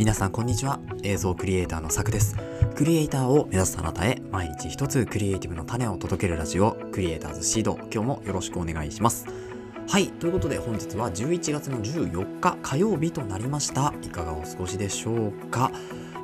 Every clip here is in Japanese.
皆さんこんにちは。映像クリエイターのさくです。クリエイターを目指すあなたへ毎日一つクリエイティブの種を届けるラジオクリエイターズシード。今日もよろしくお願いします。はいということで本日は11月の14日火曜日となりました。いかがお過ごしでしょうか？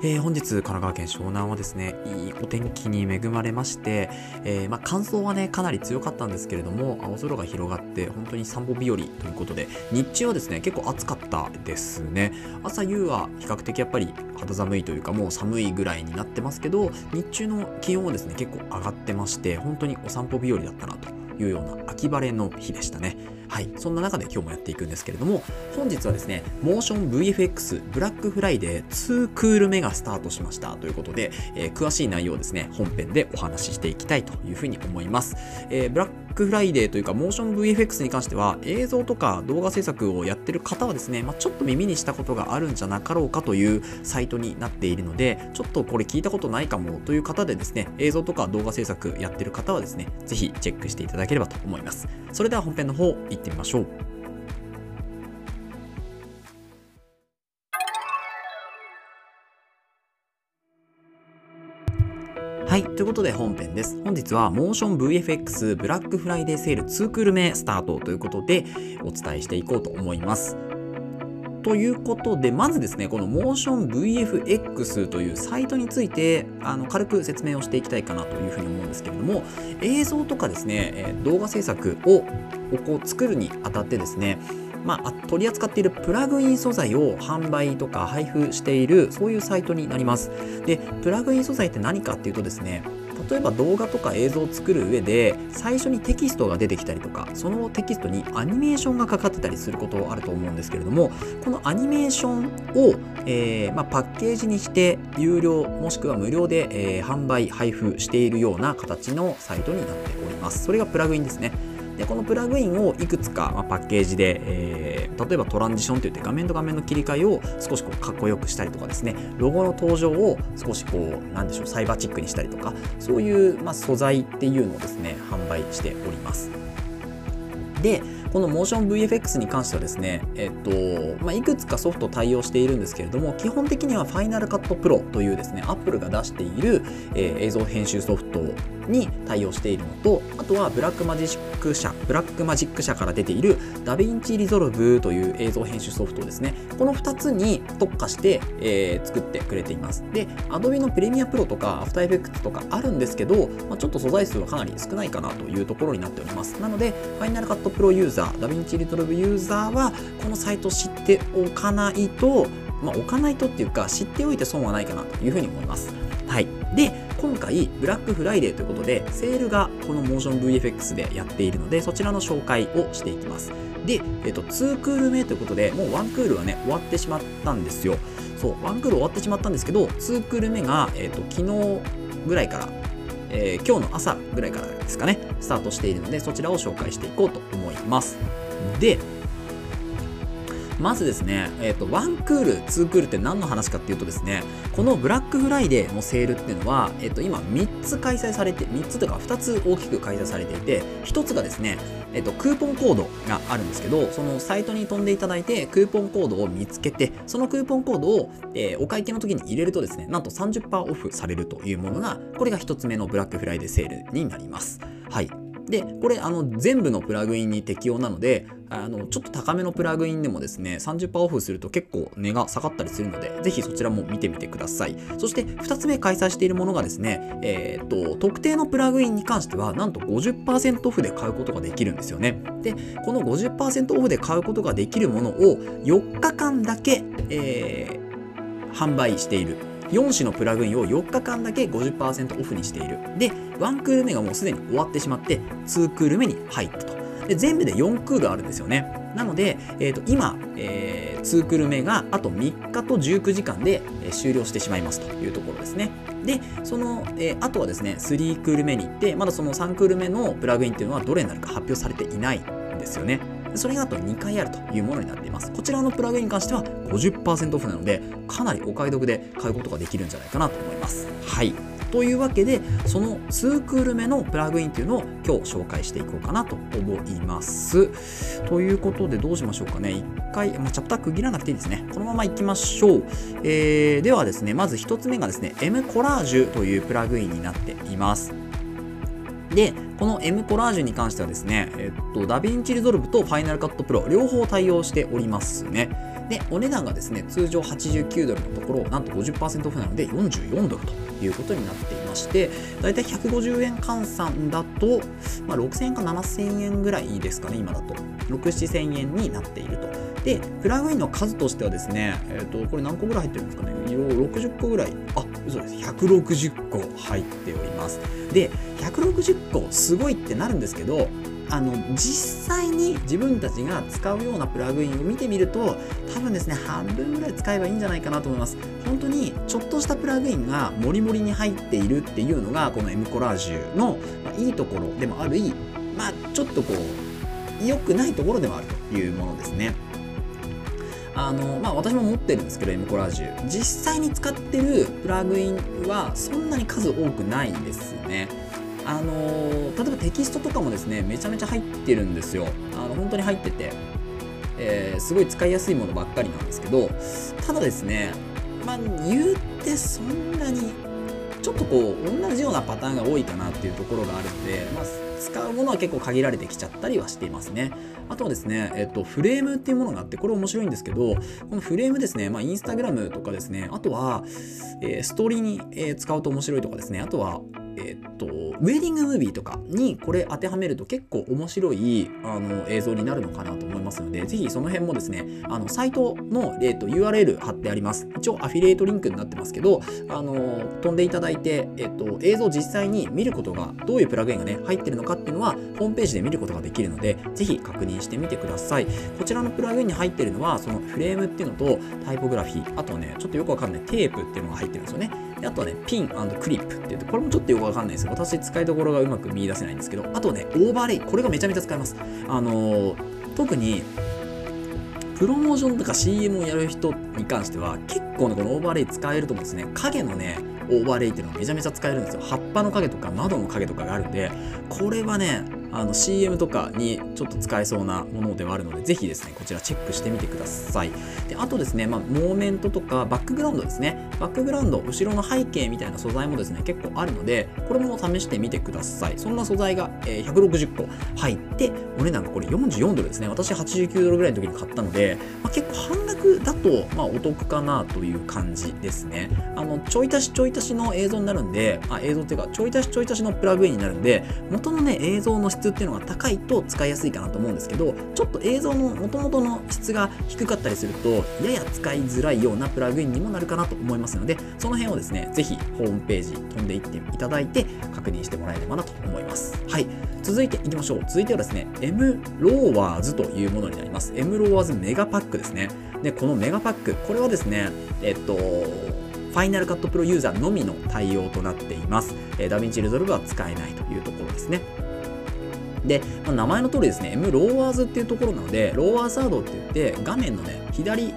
えー、本日、神奈川県湘南はですね、いいお天気に恵まれまして、えー、まあ、乾燥はね、かなり強かったんですけれども、青空が広がって、本当に散歩日和ということで、日中はですね、結構暑かったですね。朝夕は比較的やっぱり肌寒いというか、もう寒いぐらいになってますけど、日中の気温はですね、結構上がってまして、本当にお散歩日和だったなというような秋晴れの日でしたね。はい、そんな中で今日もやっていくんですけれども、本日はですね、モーション VFX ブラックフライデー2クール目がスタートしましたということで、えー、詳しい内容をですね、本編でお話ししていきたいというふうに思います。えー、ブラックフライデーというか、 motionVFX に関しては、映像とか動画制作をやってる方はですね、まあ、ちょっと耳にしたことがあるんじゃなかろうかというサイトになっているので、ちょっとこれ聞いたことないかもという方でですね、映像とか動画制作やってる方はですね、ぜひチェックしていただければと思います。それでは本編の方、行ってみましょう。はい。ということで本編です。本日はモーション VFX ブラックフライデーセール2クール目スタートということでお伝えしていこうと思います。ということで、まずですね、このモーション VFX というサイトについて、あの、軽く説明をしていきたいかなというふうに思うんですけれども、映像とかですね、動画制作をこう作るにあたってですね、まあ、取り扱っているプラグイン素材を販売とか配布しているそういうサイトになります。でプラグイン素材って何かっていうとですね例えば動画とか映像を作る上で最初にテキストが出てきたりとかそのテキストにアニメーションがかかってたりすることあると思うんですけれどもこのアニメーションを、えー、まあ、パッケージにして有料もしくは無料で、えー、販売配布しているような形のサイトになっております。それがプラグインですね。でこのプラグインをいくつか、ま、パッケージで、えー、例えばトランジションといって画面と画面の切り替えを少しこうかっこよくしたりとかですね。ロゴの登場を少しこうなんでしょうサイバーチックにしたりとかそういう、ま、素材っていうのをですね販売しております。でこのモーション VFX に関してはですね、えっと、まあ、いくつかソフト対応しているんですけれども、基本的には Final Cut Pro というですね、Apple が出している、えー、映像編集ソフトに対応しているのと、あとはブラックマジック社、ブラックマジック社から出ている DaVinci Resolve という映像編集ソフトですね。この2つに特化して、えー、作ってくれています。で、Adobe の Premiere Pro とか After Effects とかあるんですけど、まあ、ちょっと素材数はかなり少ないかなというところになっております。なので、Final Cut Pro ユーザー、 DaVinci Resolve ユーザーは、このサイト知っておかないと、まあ、置かないとっていうか、知っておいて損はないかなというふうに思います。はい。で、今回、ブラックフライデーということで、セールがこのモーション VFX でやっているので、そちらの紹介をしていきます。で、えっと、2クール目ということで、もう1クールはね、終わってしまったんですよ。そう、1クール終わってしまったんですけど、2クール目が、えっと、昨日ぐらいからえー、今日の朝ぐらいからですかね、スタートしているので、そちらを紹介していこうと思います。で、まずですね、えっ、ー、と、1クール、2クールって何の話かっていうとですね、このブラックフライデーのセールっていうのは、えっ、ー、と、今3つ開催されて、3つというか2つ大きく開催されていて、1つがですね、えっ、ー、と、クーポンコードがあるんですけど、そのサイトに飛んでいただいて、クーポンコードを見つけて、そのクーポンコードを、えお会計の時に入れるとですね、なんと30%オフされるというものが、これが1つ目のブラックフライデーセールになります。はい。で、これ、あの、全部のプラグインに適用なので、あの、ちょっと高めのプラグインでもですね、30%オフすると結構値が下がったりするので、ぜひそちらも見てみてください。そして、2つ目開催しているものがですね、えー、っと、特定のプラグインに関しては、なんと50%オフで買うことができるんですよね。で、この50%オフで買うことができるものを4日間だけ、えー、販売している4種のプラグインを4日間だけ50%オフにしている。で、1クール目がもうすでに終わってしまって、2クール目に入ったと。で、全部で4クールあるんですよね。なので、えー、と今、えー、2クール目があと3日と19時間で、終了してしまいますというところですね。で、その、えー、あとはですね、3クール目に行って、まだその3クール目のプラグインっていうのはどれになるか発表されていないんですよね。それがあと2回あるというものになっています。こちらのプラグインに関しては50%オフなので、かなりお買い得で買うことができるんじゃないかなと思います。はい。というわけでその2クール目のプラグインっていうのを今日紹介していこうかなと思いますということでどうしましょうかね一回、まあ、チャプター区切らなくていいですねこのままいきましょう、えー、ではですねまず1つ目がですね M コラージュというプラグインになっていますで、この M コラージュに関してはですね、えっと、 DaVinci Resolve と Final Cut Pro 両方対応しておりますね。で、お値段がですね、通常89ドルのところ、なんと50%オフなので44ドルということになっていまして、だいたい150円換算だと、まあ、6000円か7000円ぐらいですかね、今だと。6、7000円になっていると。で、プラグインの数としてはですね、えっ、と、これ何個ぐらい入ってるんですかね、60個ぐらい、あ、嘘です、160個入っております。で、160個すごいってなるんですけど、あの実際に自分たちが使うようなプラグインを見てみると多分ですね半分ぐらい使えばいいんじゃないかなと思います。本当にちょっとしたプラグインがモリモリに入っているっていうのがこの M コラージュの、ま、いいところでもあるいまあちょっとこう良くないところでもあるというものですね。あのまあ、私も持ってるんですけど M コラージュ。実際に使ってるプラグインはそんなに数多くないんですね。あの、例えばテキストとかもですねめちゃめちゃ入ってるんですよ。あの本当に入ってて、えー、すごい使いやすいものばっかりなんですけどただですねまあ言うてそんなにちょっとこう同じようなパターンが多いかなっていうところがあるので、まあ、使うものは結構限られてきちゃったりはしていますね。あとはですね、えっと、フレームっていうものがあって、これ面白いんですけど、このフレームですね、まあ、インスタグラムとかですね、あとは、えー、ストーリーに、えー、使うと面白いとかですね、あとは、えっと、ウェディングムービーとかにこれ当てはめると結構面白いあの映像になるのかなと思いますので、ぜひその辺もですね、あのサイトの、えっと、URL 貼ってあります。一応アフィリエイトリンクになってますけど、あの飛んでいただいて、えっと、映像実際に見ることが、どういうプラグインがね、入ってるのかっていうのは、ホームページで見ることができるので、ぜひ確認してみてください。こちらのプラグインに入ってるのは、そのフレームっていうのと、タイポグラフィー、あとね、ちょっとよくわかんないテープっていうのが入ってるんですよね。あとはね、ピンクリップって言って、これもちょっとよくわかんないですよ。私使いどころがうまく見出せないんですけど、あとね、オーバーレイ。これがめちゃめちゃ使えます。あのー、特に、プロモーションとか CM をやる人に関しては、結構ね、このオーバーレイ使えると思うんですね。影のね、オーバーレイっていうのがめちゃめちゃ使えるんですよ。葉っぱの影とか窓の影とかがあるんで、これはね、あの CM とかにちょっと使えそうなものではあるので、ぜひですね、こちらチェックしてみてください。で、あとですね、まあ、モーメントとかバックグラウンドですね。バックグラウンド、後ろの背景みたいな素材もですね、結構あるので、これも試してみてください。そんな素材が、え、160個入って、お値段がこれ44ドルですね。私89ドルぐらいの時に買ったので、まあ、結構半額だと、まあ、お得かなという感じですね。あの、ちょい足しちょい足しの映像になるんで、あ映像っていうか、ちょい足しちょい足しのプラグインになるんで、元のね、映像の質っていうのが高いと使いやすいかなと思うんですけどちょっと映像の元々の質が低かったりするとやや使いづらいようなプラグインにもなるかなと思いますのでその辺をですねぜひホームページ飛んでいっていただいて確認してもらえればなと思います。はい。続いていきましょう。続いてはですね M ローワーズというものになります。M ローワーズメガパックですね。でこのメガパックこれはですねえっと Final Cut Pro ユーザーのみの対応となっています。え DaVinci Resolve は使えないというところですね。で、まあ、名前の通りですね、M ローワーズっていうところなので、ローワーサードって言って、画面のね、左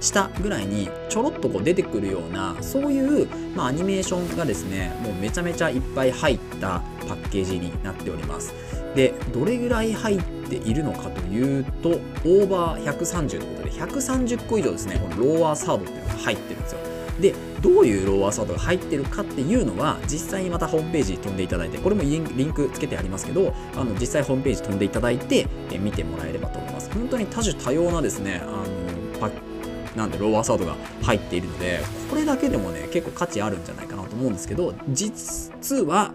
下ぐらいにちょろっとこう出てくるような、そういう、まあ、アニメーションがですね、もうめちゃめちゃいっぱい入ったパッケージになっております。で、どれぐらい入っているのかというと、オーバー130ということで、130個以上ですね、このローワーサードっていうのが入ってるんですよ。でどういうローワーサードが入ってるかっていうのは実際にまたホームページ飛んでいただいてこれもリンクつけてありますけどあの実際ホームページ飛んでいただいて見てもらえればと思います本当に多種多様なですねあのパなんでローワーサードが入っているのでこれだけでもね結構価値あるんじゃないかなと思うんですけど実は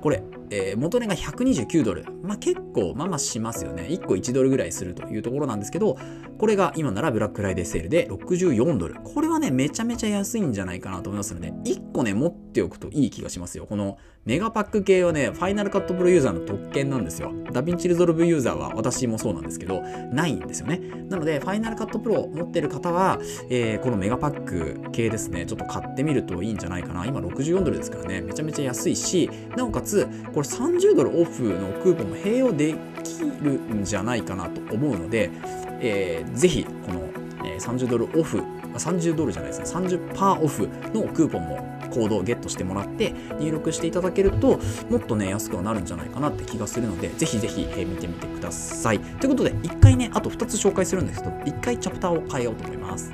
これえー、元値が129ドル。まあ、結構、まあまあしますよね。1個1ドルぐらいするというところなんですけど、これが今ならブラックフライデーセールで64ドル。これめちゃめちゃ安いんじゃないかなと思いますので、1個ね、持っておくといい気がしますよ。このメガパック系はね、 Final Cut Pro ユーザーの特権なんですよ。 DaVinci Resolve ユーザーは私もそうなんですけど、ないんですよね。なので、ファイナルカットプロ持ってる方は、えー、このメガパック系ですね、ちょっと買ってみるといいんじゃないかな。今64ドルですからね、めちゃめちゃ安いし、なおかつ、これ30ドルオフのクーポンも併用できるんじゃないかなと思うので、えー、ぜひ、この、え、30ドルオフ、30ドルじゃないですね、30%オフのクーポンもコードをゲットしてもらって入力していただけるともっとね安くはなるんじゃないかなって気がするのでぜひぜひ、見てみてください。ということで1回ねあと2つ紹介するんですけど1回チャプターを変えようと思います。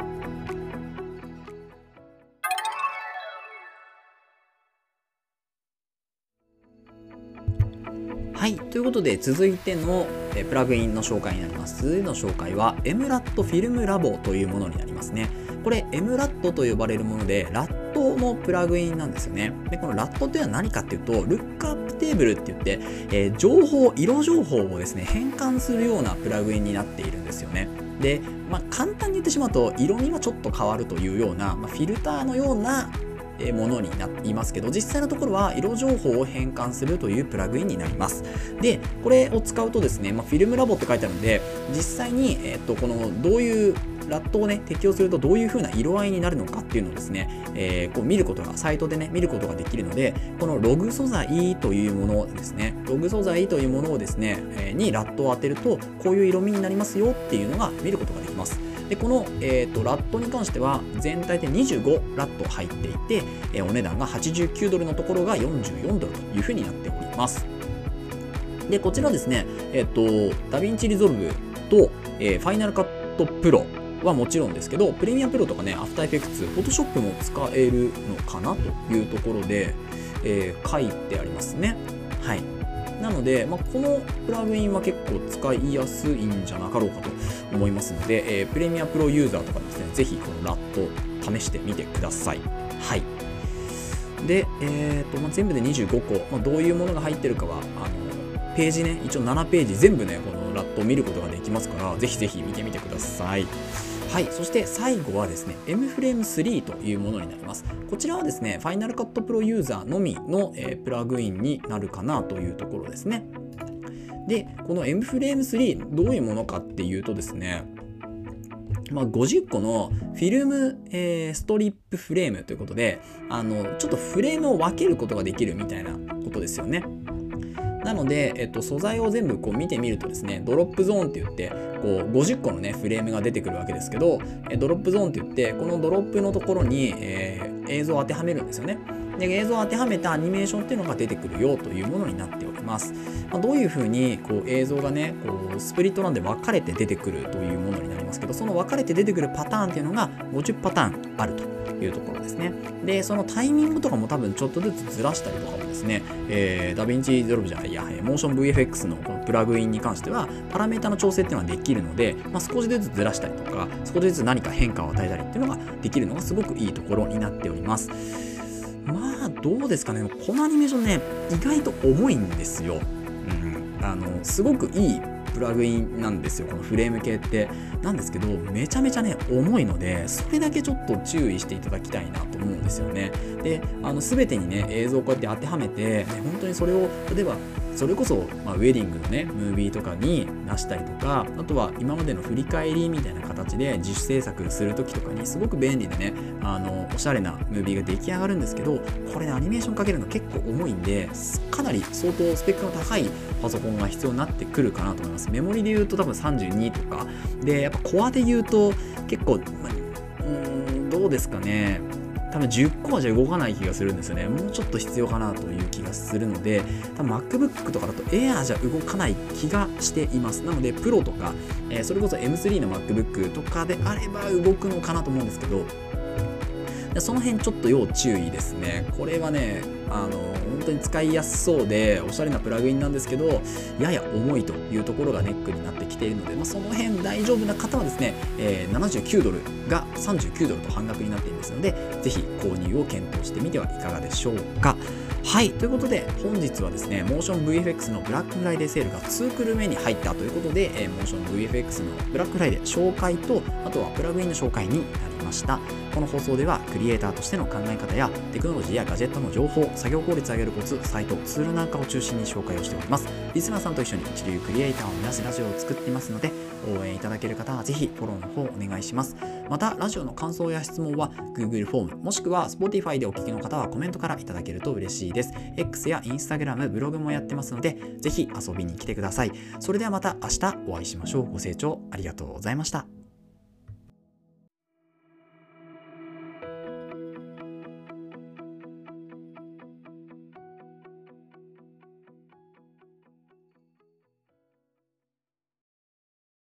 ことで続いてのプラグインの紹介になります。続いての紹介は MRAT フィルムラボというものになりますね。これ MRAT と呼ばれるもので、ラットのプラグインなんですよね。で、このラットっていうのは何かっていうと、ルックアップテーブルって言って、えー、情報、色情報をですね、変換するようなプラグインになっているんですよね。で、まあ、簡単に言ってしまうと、色味がちょっと変わるというような、まあ、フィルターのようなものになっていますけど実際のところは色情報を変換するというプラグインになりますでこれを使うとですね、まあ、フィルムラボって書いてあるので実際に、えっとこのどういうラットをね、適用するとどういう風な色合いになるのかっていうのをですね、えー、こう見ることが、サイトでね、見ることができるので、このログ素材というものですね、ログ素材というものをですね、えー、にラットを当てると、こういう色味になりますよっていうのが見ることができます。でこの、えーと、ラットに関しては全体で25ラット入っていて、え、お値段が89ドルのところが44ドルというふうになっております。でこちらですね、えっ、ー、と DaVinci Resolve と、えー、 Final Cut Pro はもちろんですけど Premiere Pro とかね After Effects Photoshop も使えるのかなというところで、えー、書いてありますね。はい。なので、まあ、このプラグインは結構使いやすいんじゃなかろうかと思いますので、えー、 Premiere Pro ユーザーとかですね、ぜひこの LUT 試してみてください。はい。で、えーとまあ、全部で25個、まあ、どういうものが入ってるかは、あのページね、一応7ページ全部ね、このラットを見ることができますから、ぜひぜひ見てみてください。はい、そして最後はですね、M フレーム3というものになります。こちらはですね、Final Cut Pro ユーザーのみの、えー、プラグインになるかなというところですね。で、この M フレーム3、どういうものかっていうとですね、まあ、50個のフィルム、えー、ストリップフレームということで、あの、ちょっとフレームを分けることができるみたいなことですよね。なので、えっと、素材を全部こう見てみるとですね、ドロップゾーンって言って、こう50個のね、フレームが出てくるわけですけど、ドロップゾーンって言って、このドロップのところに、えー、映像を当てはめるんですよね。で映像を当てはめたアニメーションっていうのが出てくるよというものになっております。まあ、どういうふうにこう映像がねこうスプリットなんで分かれて出てくるというものになりますけどその分かれて出てくるパターンっていうのが50パターンあるというところですね。でそのタイミングとかも多分ちょっとずつずらしたりとかもですね、えー、 DaVinci Resolve じゃないやモーション VFX のこのプラグインに関してはパラメータの調整っていうのはできるので、まあ、少しずつずらしたりとか少しずつ何か変化を与えたりっていうのができるのがすごくいいところになっております。まあどうですかねこのアニメーションね意外と重いんですよ。うん、あのすごくいいプラグインなんですよこのフレーム系って。なんですけどめちゃめちゃね重いのでそれだけちょっと注意していただきたいなと思うんですよね。であの全てにね映像をこうやって当てはめて、ね、本当にそれを例えばそれこそ、まあ、ウェディングのねムービーとかに出したりとかあとは今までの振り返りみたいな形で自主制作する時とかにすごく便利でねあのおしゃれなムービーが出来上がるんですけどこれねアニメーションかけるの結構重いんでかなり相当スペックの高いパソコンが必要になってくるかなと思いますメモリで言うと多分32とかでやっぱコアで言うと結構、まあ、うんどうですかね多分10個はじゃ動かない気がするんですよね。もうちょっと必要かなという気がするので、多分 MacBook とかだと Air じゃ動かない気がしています。なので、プロとか、えー、それこそ M3 の MacBook とかであれば動くのかなと思うんですけど、その辺ちょっと要注意ですね。これはね、あの本当に使いやすそうでおしゃれなプラグインなんですけどやや重いというところがネックになってきているので、まあ、その辺大丈夫な方はですね、えー、79ドルが39ドルと半額になっていますのでぜひ購入を検討してみてはいかがでしょうか。はい。ということで、本日はですね、 motionVFX のブラックフライデーセールが2クール目に入ったということで、えー、 motionVFX のブラックフライデー紹介と、あとはプラグインの紹介になりますました。この放送では、クリエイターとしての考え方や、テクノロジーやガジェットの情報、作業効率を上げるコツ、サイト、ツールなんかを中心に紹介をしております。リスナーさんと一緒に一流クリエイターを目指すラジオを作っていますので、応援いただける方はぜひフォローの方お願いします。また、ラジオの感想や質問は Google フォーム、もしくは Spotify でお聞きの方はコメントからいただけると嬉しいです。X や Instagram、ブログもやってますので、ぜひ遊びに来てください。それではまた明日お会いしましょう。ご清聴ありがとうございました。